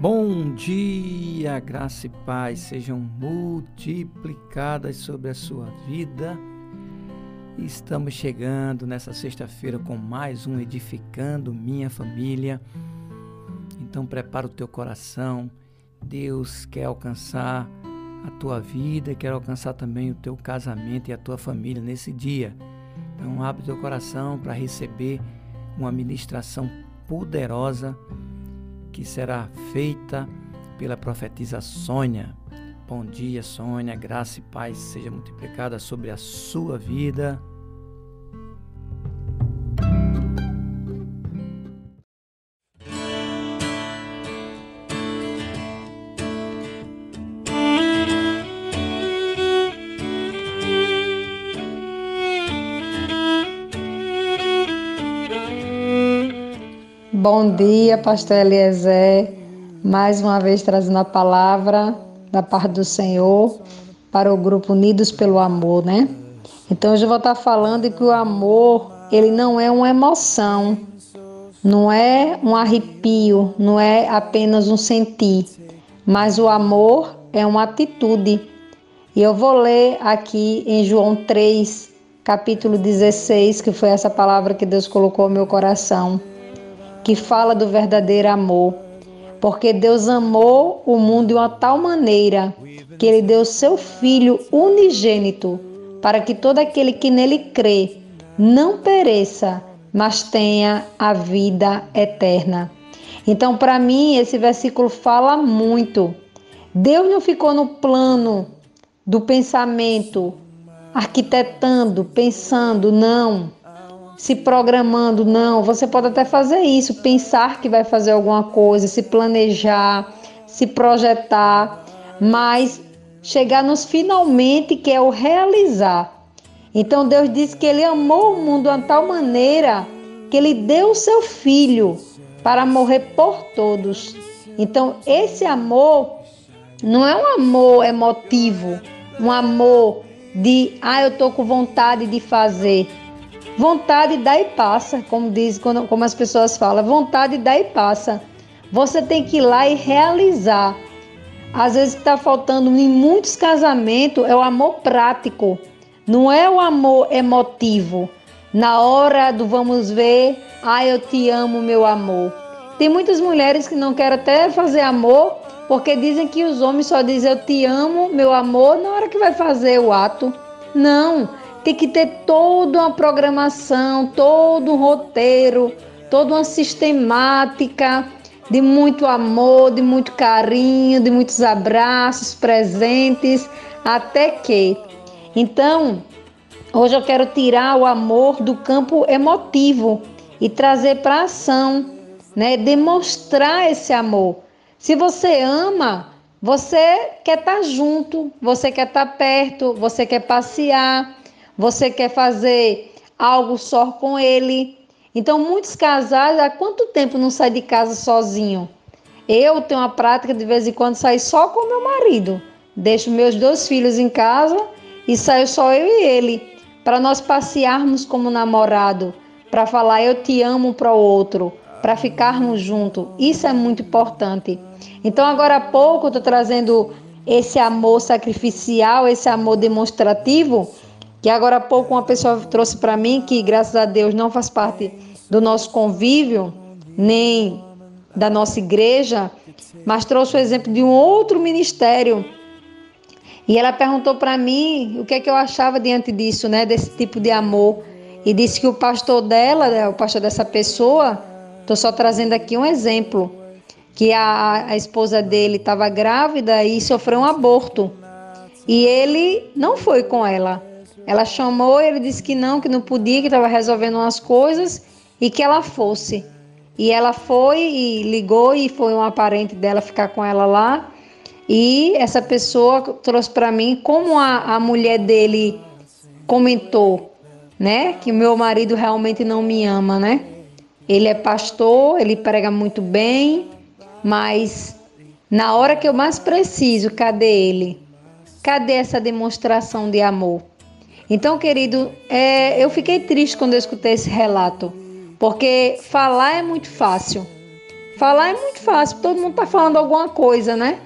Bom dia, graça e paz sejam multiplicadas sobre a sua vida. Estamos chegando nessa sexta-feira com mais um Edificando Minha Família. Então prepara o teu coração. Deus quer alcançar a tua vida, quer alcançar também o teu casamento e a tua família nesse dia. Então abre o teu coração para receber uma ministração poderosa que será feita pela profetisa Sônia. Bom dia, Sônia. Graça e paz seja multiplicada sobre a sua vida. Bom dia, pastor Eliezer. Mais uma vez trazendo a palavra da parte do Senhor para o grupo Unidos pelo Amor, né? Então hoje eu vou estar falando que o amor, ele não é uma emoção, não é um arrepio, não é apenas um sentir, mas o amor é uma atitude. E eu vou ler aqui em João 3, capítulo 16, que foi essa palavra que Deus colocou no meu coração que fala do verdadeiro amor. Porque Deus amou o mundo de uma tal maneira que ele deu seu filho unigênito para que todo aquele que nele crê não pereça, mas tenha a vida eterna. Então, para mim, esse versículo fala muito. Deus não ficou no plano do pensamento, arquitetando, pensando, não se programando, não. Você pode até fazer isso, pensar que vai fazer alguma coisa, se planejar, se projetar, mas chegar nos finalmente que é o realizar. Então Deus disse que ele amou o mundo de tal maneira que ele deu o seu filho para morrer por todos. Então esse amor não é um amor emotivo, um amor de ah, eu tô com vontade de fazer. Vontade dá e passa, como diz, como as pessoas falam, vontade dá e passa. Você tem que ir lá e realizar. Às vezes está faltando em muitos casamentos é o amor prático, não é o amor emotivo. Na hora do vamos ver, ah, eu te amo, meu amor. Tem muitas mulheres que não querem até fazer amor porque dizem que os homens só dizem eu te amo, meu amor, na hora que vai fazer o ato. Não, tem que ter toda uma programação, todo um roteiro, toda uma sistemática de muito amor, de muito carinho, de muitos abraços, presentes, até que. Então, hoje eu quero tirar o amor do campo emotivo e trazer para ação, né? Demonstrar esse amor. Se você ama, você quer estar tá junto, você quer estar tá perto, você quer passear, você quer fazer algo só com ele. Então, muitos casais, há quanto tempo não sai de casa sozinho? Eu tenho uma prática de vez em quando sair só com meu marido. Deixo meus dois filhos em casa e saio só eu e ele, para nós passearmos como namorado, para falar eu te amo para o outro, para ficarmos juntos. Isso é muito importante. Então, agora há pouco eu estou trazendo esse amor sacrificial, esse amor demonstrativo que agora há pouco uma pessoa trouxe para mim, que graças a Deus não faz parte do nosso convívio, nem da nossa igreja, mas trouxe o exemplo de um outro ministério. E ela perguntou para mim o que é que eu achava diante disso, né, desse tipo de amor. E disse que o pastor dela, né, o pastor dessa pessoa, estou só trazendo aqui um exemplo, que a, a esposa dele estava grávida e sofreu um aborto. E ele não foi com ela. Ela chamou, ele disse que não, que não podia, que estava resolvendo umas coisas e que ela fosse. E ela foi e ligou e foi um parente dela ficar com ela lá. E essa pessoa trouxe para mim como a, a mulher dele comentou, né? Que meu marido realmente não me ama, né? Ele é pastor, ele prega muito bem, mas na hora que eu mais preciso, cadê ele? Cadê essa demonstração de amor? Então, querido, é, eu fiquei triste quando eu escutei esse relato, porque falar é muito fácil, Falar é muito fácil, todo mundo está falando alguma coisa, né?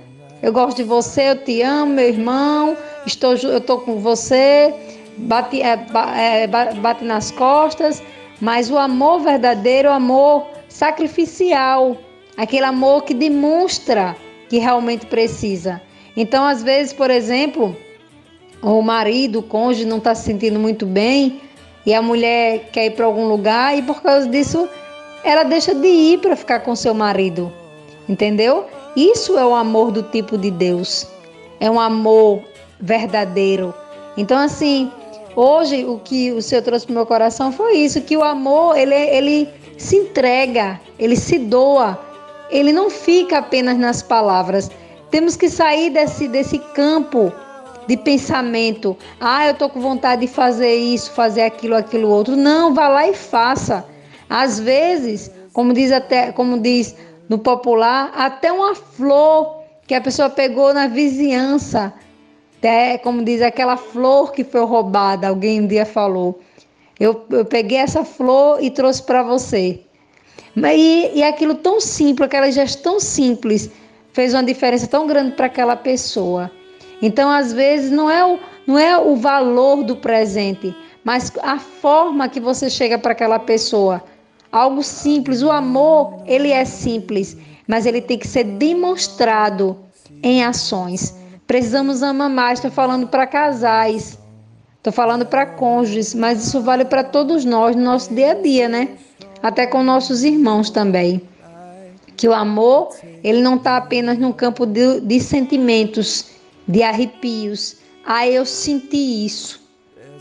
Eu gosto de você, eu te amo, meu irmão, estou, eu estou com você, bate, é, é, bate nas costas, mas o amor verdadeiro, o amor sacrificial, aquele amor que demonstra que realmente precisa. Então, às vezes, por exemplo, o marido, o cônjuge não está se sentindo muito bem e a mulher quer ir para algum lugar e por causa disso ela deixa de ir para ficar com seu marido. Entendeu? Isso é o amor do tipo de Deus. É um amor verdadeiro. Então, assim, hoje o que o Senhor trouxe para meu coração foi isso: que o amor, ele, ele se entrega, ele se doa, ele não fica apenas nas palavras. Temos que sair desse, desse campo de pensamento. Ah, eu estou com vontade de fazer isso, fazer aquilo, aquilo outro. Não, vá lá e faça. Às vezes, como diz até, como diz no popular, até uma flor que a pessoa pegou na vizinhança, até, como diz aquela flor que foi roubada, alguém um dia falou. Eu, eu peguei essa flor e trouxe para você. E, e aquilo tão simples, aquela gesto tão simples, fez uma diferença tão grande para aquela pessoa. Então, às vezes, não é, o, não é o valor do presente, mas a forma que você chega para aquela pessoa. Algo simples. O amor, ele é simples, mas ele tem que ser demonstrado em ações. Precisamos amar mais. Estou falando para casais, estou falando para cônjuges, mas isso vale para todos nós no nosso dia a dia, né? Até com nossos irmãos também. Que o amor, ele não está apenas no campo de, de sentimentos, de arrepios. Ai, eu senti isso.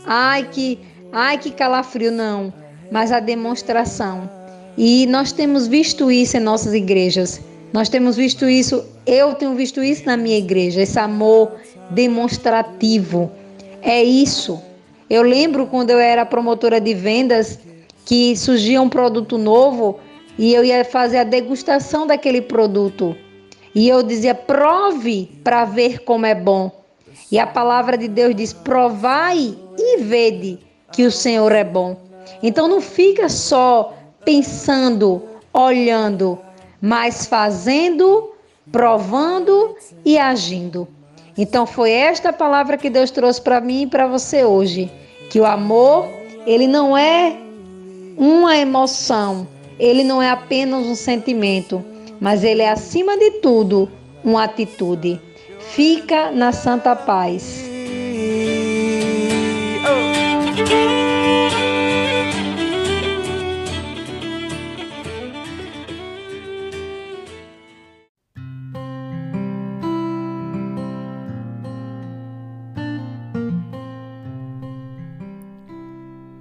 Ai, que, ai, que calafrio, não mas a demonstração. E nós temos visto isso em nossas igrejas. Nós temos visto isso, eu tenho visto isso na minha igreja, esse amor demonstrativo. É isso. Eu lembro quando eu era promotora de vendas que surgia um produto novo e eu ia fazer a degustação daquele produto. E eu dizia: prove para ver como é bom. E a palavra de Deus diz: provai e vede que o Senhor é bom. Então não fica só pensando, olhando, mas fazendo, provando e agindo. Então foi esta palavra que Deus trouxe para mim e para você hoje, que o amor, ele não é uma emoção, ele não é apenas um sentimento, mas ele é acima de tudo uma atitude. Fica na santa paz.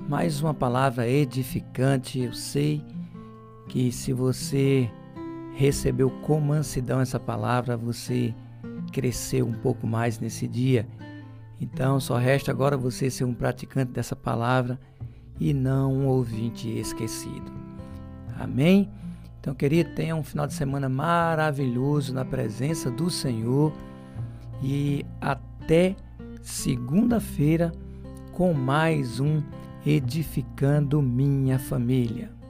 mais uma palavra edificante. Eu sei que se você recebeu com mansidão essa palavra, você cresceu um pouco mais nesse dia. Então só resta agora você ser um praticante dessa palavra e não um ouvinte esquecido. Amém? Então, querido, tenha um final de semana maravilhoso na presença do Senhor e até segunda-feira com mais um edificando minha família.